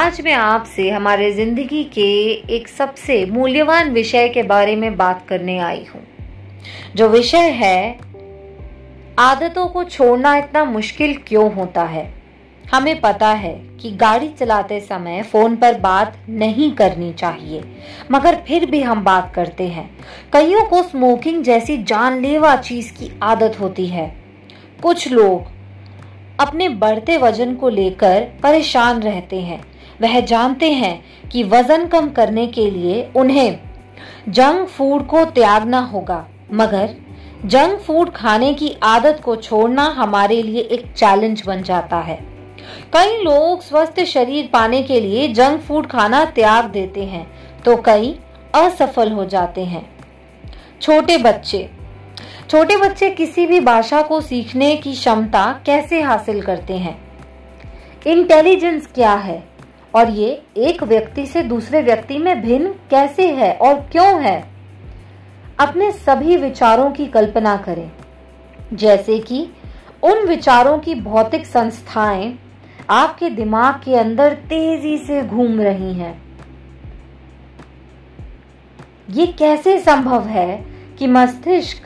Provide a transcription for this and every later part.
आज मैं आपसे हमारे ज़िंदगी के एक सबसे मूल्यवान विषय के बारे में बात करने आई हूँ। जो विषय है, आदतों को छोड़ना इतना मुश्किल क्यों होता है? हमें पता है कि गाड़ी चलाते समय फ़ोन पर बात नहीं करनी चाहिए, मगर फिर भी हम बात करते हैं। कईयों को स्मोकिंग जैसी जानलेवा चीज़ की आदत होती है। कुछ लोग अपने बढ़ते वज़न को लेकर परेशान रहते हैं। वह जानते हैं कि वज़न कम करने के लिए उन्हें जंक फ़ूड को त्यागना होगा। मगर जंक फ़ूड खाने की आदत को छोड़ना हमारे लिए एक चैलेंज बन जाता है। कई लोग स्वस्थ शरीर पाने के लिए जंक फ़ूड खाना त्याग देते हैं तो कई असफल हो जाते हैं। छोटे बच्चे। छोटे बच्चे किसी भी भाषा को सीखने की क्षमता कैसे हासिल करते हैं? इंटेलिजेंस क्या है? और ये एक व्यक्ति से दूसरे व्यक्ति में भिन्न कैसे है और क्यों है? अपने सभी विचारों की कल्पना करें। जैसे कि उन विचारों की भौतिक संस्थाएँ आपके दिमाग के अंदर तेज़ी से घूम रही हैं। ये कैसे संभव है कि मस्तिष्क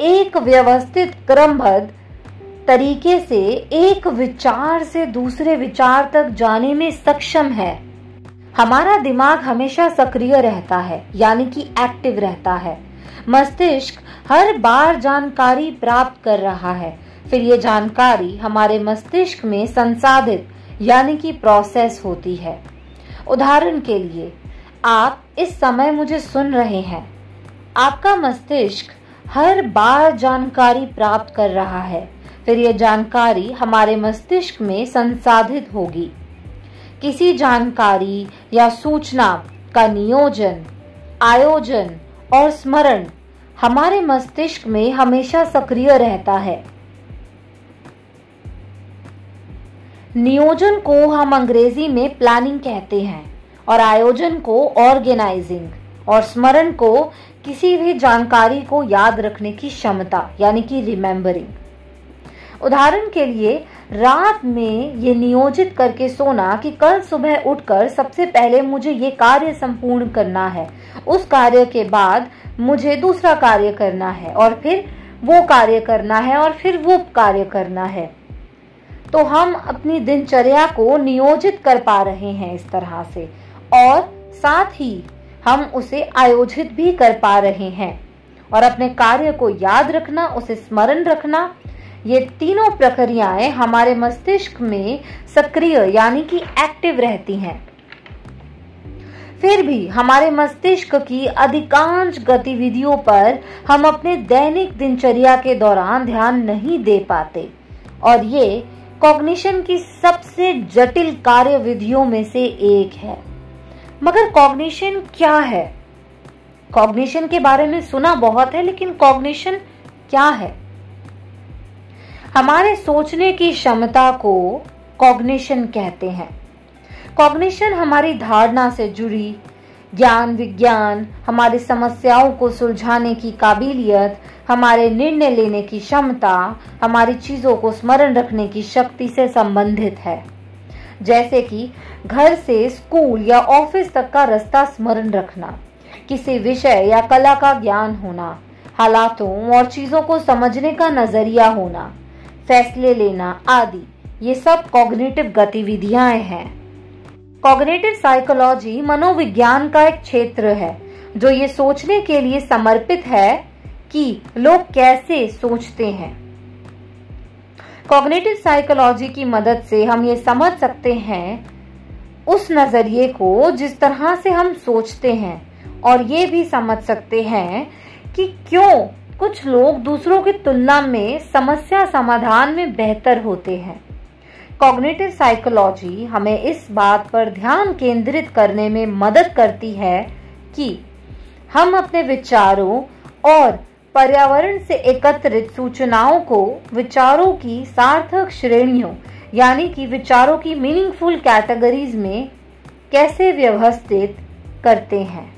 एक व्यवस्थित क्रमबद्ध तरीके से एक विचार से दूसरे विचार तक जाने में सक्षम है। हमारा दिमाग हमेशा सक्रिय रहता है, यानी कि एक्टिव रहता है। मस्तिष्क हर बार जानकारी प्राप्त कर रहा है। फिर ये जानकारी हमारे मस्तिष्क में संसाधित, यानी कि प्रोसेस होती है। उदाहरण के लिए, आप इस समय मुझे सुन रहे हैं। आपका मस्तिष्क हर बार जानकारी प्राप्त कर रहा है। फिर यह जानकारी हमारे मस्तिष्क में संसाधित होगी। किसी जानकारी या सूचना का नियोजन, आयोजन और स्मरण हमारे मस्तिष्क में हमेशा सक्रिय रहता है। नियोजन को हम अंग्रेज़ी में प्लानिंग कहते हैं और आयोजन को ऑर्गेनाइजिंग और स्मरण को किसी भी जानकारी को याद रखने की क्षमता, यानी कि रिमेम्बरिंग उदाहरण के लिए, रात में ये नियोजित करके सोना कि कल सुबह उठकर सबसे पहले मुझे ये कार्य संपूर्ण करना है। उस कार्य के बाद मुझे दूसरा कार्य करना है और फिर वो कार्य करना है और फिर वो कार्य करना है। तो हम अपनी दिनचर्या को नियोजित कर पा रहे हैं इस तरह से और साथ ही हम उसे आयोजित भी कर पा रहे हैं। और अपने कार्य को याद रखना, उसे स्मरण रखना ये तीनों प्रक्रियाएँ हमारे मस्तिष्क में सक्रिय, यानी कि एक्टिव रहती हैं। फिर भी हमारे मस्तिष्क की अधिकांश गतिविधियों पर हम अपने दैनिक दिनचर्या के दौरान ध्यान नहीं दे पाते। और ये कॉग्निशन की सबसे जटिल कार्य विधियों में से एक है। मगर कॉग्निशन क्या है? कॉग्निशन के बारे में सुना बहुत है, लेकिन कॉग्निशन क्या है? हमारे सोचने की क्षमता को कॉग्निशन कहते हैं। कॉग्निशन हमारी धारणा से जुड़ी, ज्ञान विज्ञान, हमारी समस्याओं को सुलझाने की काबिलियत, हमारे निर्णय लेने की क्षमता, हमारी चीज़ों को स्मरण रखने की शक्ति से संबंधित है। जैसे कि घर से स्कूल या ऑफ़िस तक का रास्ता स्मरण रखना, किसी विषय या कला का ज्ञान होना, हालातों और चीज़ों को समझने का नज़रिया होना। फैसले लेना, आदि। ये सब कॉग्निटिव गतिविधियाँ हैं। कॉग्निटिव साइकोलॉजी मनोविज्ञान का एक क्षेत्र है, जो ये सोचने के लिए समर्पित है कि लोग कैसे सोचते हैं। कॉग्निटिव साइकोलॉजी की मदद से हम ये समझ सकते हैं उस नज़रिए को जिस तरह से हम सोचते हैं, और ये भी समझ सकते हैं कि क्यों कुछ लोग दूसरों की तुलना में समस्या समाधान में बेहतर होते हैं। कॉग्निटिव साइकोलॉजी हमें इस बात पर ध्यान केंद्रित करने में मदद करती है कि हम अपने विचारों और पर्यावरण से एकत्रित सूचनाओं को विचारों की सार्थक श्रेणियों, यानी कि विचारों की मीनिंगफुल कैटेगरीज में कैसे व्यवस्थित करते हैं।